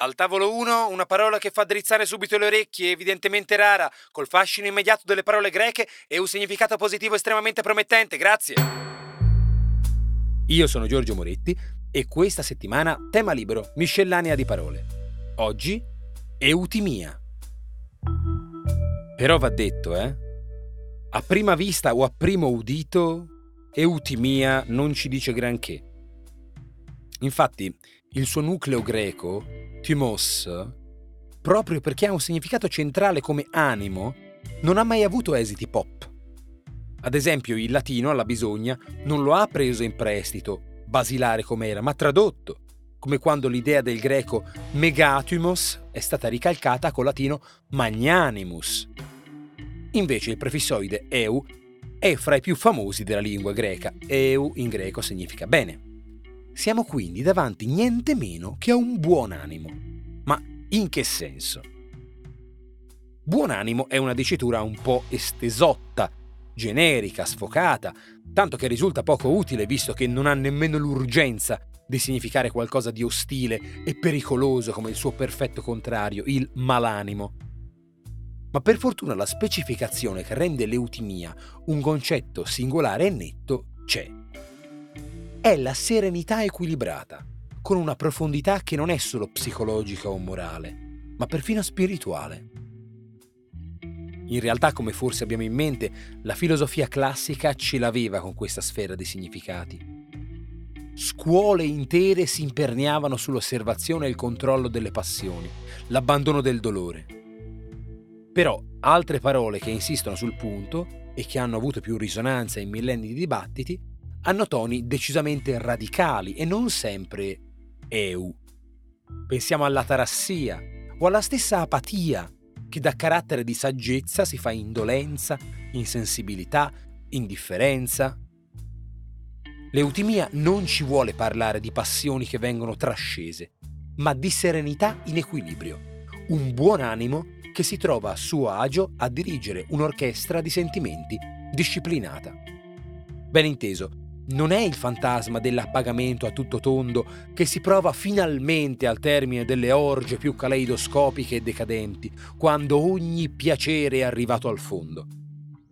Al tavolo 1 una parola che fa drizzare subito le orecchie, evidentemente rara, col fascino immediato delle parole greche e un significato positivo estremamente promettente. Grazie. Io sono Giorgio Moretti e questa settimana tema libero, miscellanea di parole. Oggi eutimia. Però va detto, eh? A prima vista o a primo udito, eutimia non ci dice granché. Infatti, il suo nucleo greco, timos, proprio perché ha un significato centrale come animo, non ha mai avuto esiti pop. Ad esempio, il latino alla bisogna non lo ha preso in prestito, basilare com'era, ma tradotto, come quando l'idea del greco megatimos è stata ricalcata col latino magnanimus. Invece il prefissoide eu è fra i più famosi della lingua greca. Eu in greco significa bene. Siamo quindi davanti niente meno che a un buon animo. Ma in che senso? Buon animo è una dicitura un po' estesotta, generica, sfocata, tanto che risulta poco utile visto che non ha nemmeno l'urgenza di significare qualcosa di ostile e pericoloso come il suo perfetto contrario, il malanimo. Ma per fortuna la specificazione che rende l'eutimia un concetto singolare e netto c'è è la serenità equilibrata, con una profondità che non è solo psicologica o morale, ma perfino spirituale. In realtà, come forse abbiamo in mente, la filosofia classica ce l'aveva con questa sfera dei significati. Scuole intere si imperniavano sull'osservazione e il controllo delle passioni, l'abbandono del dolore. Però altre parole che insistono sul punto e che hanno avuto più risonanza in millenni di dibattiti hanno toni decisamente radicali e non sempre eu. Pensiamo alla tarassia o alla stessa apatia, che da carattere di saggezza si fa indolenza, insensibilità, indifferenza. L'eutimia non ci vuole parlare di passioni che vengono trascese, ma di serenità in equilibrio, un buon animo che si trova a suo agio a dirigere un'orchestra di sentimenti disciplinata. Ben inteso, non è il fantasma dell'appagamento a tutto tondo che si prova finalmente al termine delle orge più caleidoscopiche e decadenti, quando ogni piacere è arrivato al fondo.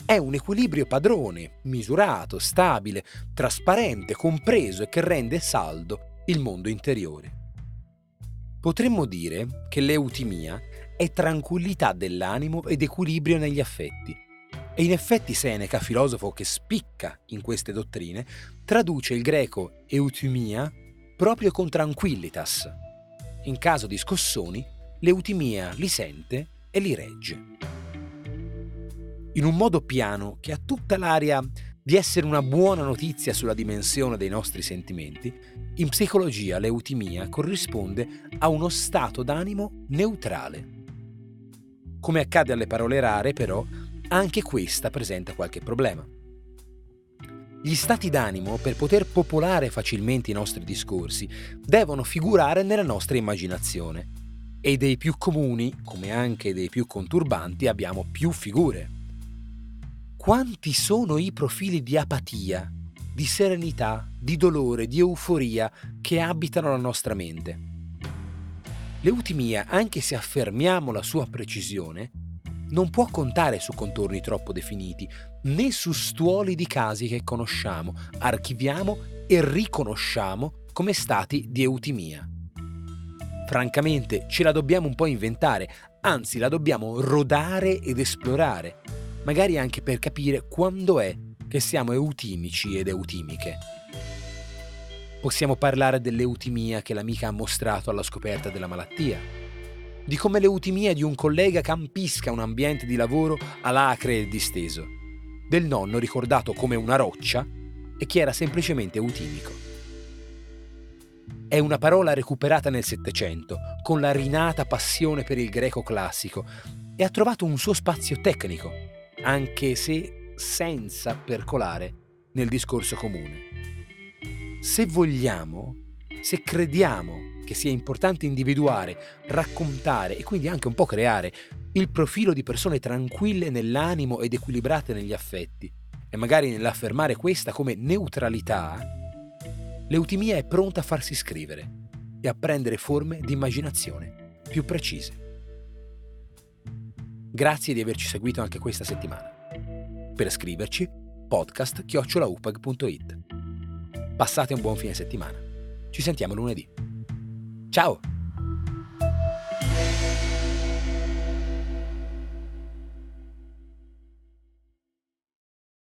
È un equilibrio padrone, misurato, stabile, trasparente, compreso e che rende saldo il mondo interiore. Potremmo dire che l'eutimia è tranquillità dell'animo ed equilibrio negli affetti, e in effetti Seneca, filosofo che spicca in queste dottrine, traduce il greco eutimia proprio con tranquillitas. In caso di scossoni, l'eutimia li sente e li regge. In un modo piano che ha tutta l'aria di essere una buona notizia sulla dimensione dei nostri sentimenti, in psicologia l'eutimia corrisponde a uno stato d'animo neutrale. Come accade alle parole rare, però, anche questa presenta qualche problema. Gli stati d'animo, per poter popolare facilmente i nostri discorsi, devono figurare nella nostra immaginazione. E dei più comuni, come anche dei più conturbanti, abbiamo più figure. Quanti sono i profili di apatia, di serenità, di dolore, di euforia che abitano la nostra mente? L'eutimia, anche se affermiamo la sua precisione, non può contare su contorni troppo definiti, né su stuoli di casi che conosciamo, archiviamo e riconosciamo come stati di eutimia. Francamente ce la dobbiamo un po' inventare, anzi la dobbiamo rodare ed esplorare, magari anche per capire quando è che siamo eutimici ed eutimiche. Possiamo parlare dell'eutimia che l'amica ha mostrato alla scoperta della malattia, di come l'eutimia di un collega campisca un ambiente di lavoro alacre e disteso, del nonno ricordato come una roccia e che era semplicemente eutimico. è una parola recuperata nel Settecento, con la rinata passione per il greco classico, e ha trovato un suo spazio tecnico, anche se senza percolare nel discorso comune. Se vogliamo, se crediamo che sia importante individuare, raccontare e quindi anche un po' creare il profilo di persone tranquille nell'animo ed equilibrate negli affetti, e magari nell'affermare questa come neutralità, l'eutimia è pronta a farsi scrivere e a prendere forme di immaginazione più precise. Grazie di averci seguito anche questa settimana. Per scriverci, podcast chiocciolaupag.it. Passate un buon fine settimana. Ci sentiamo lunedì. Ciao!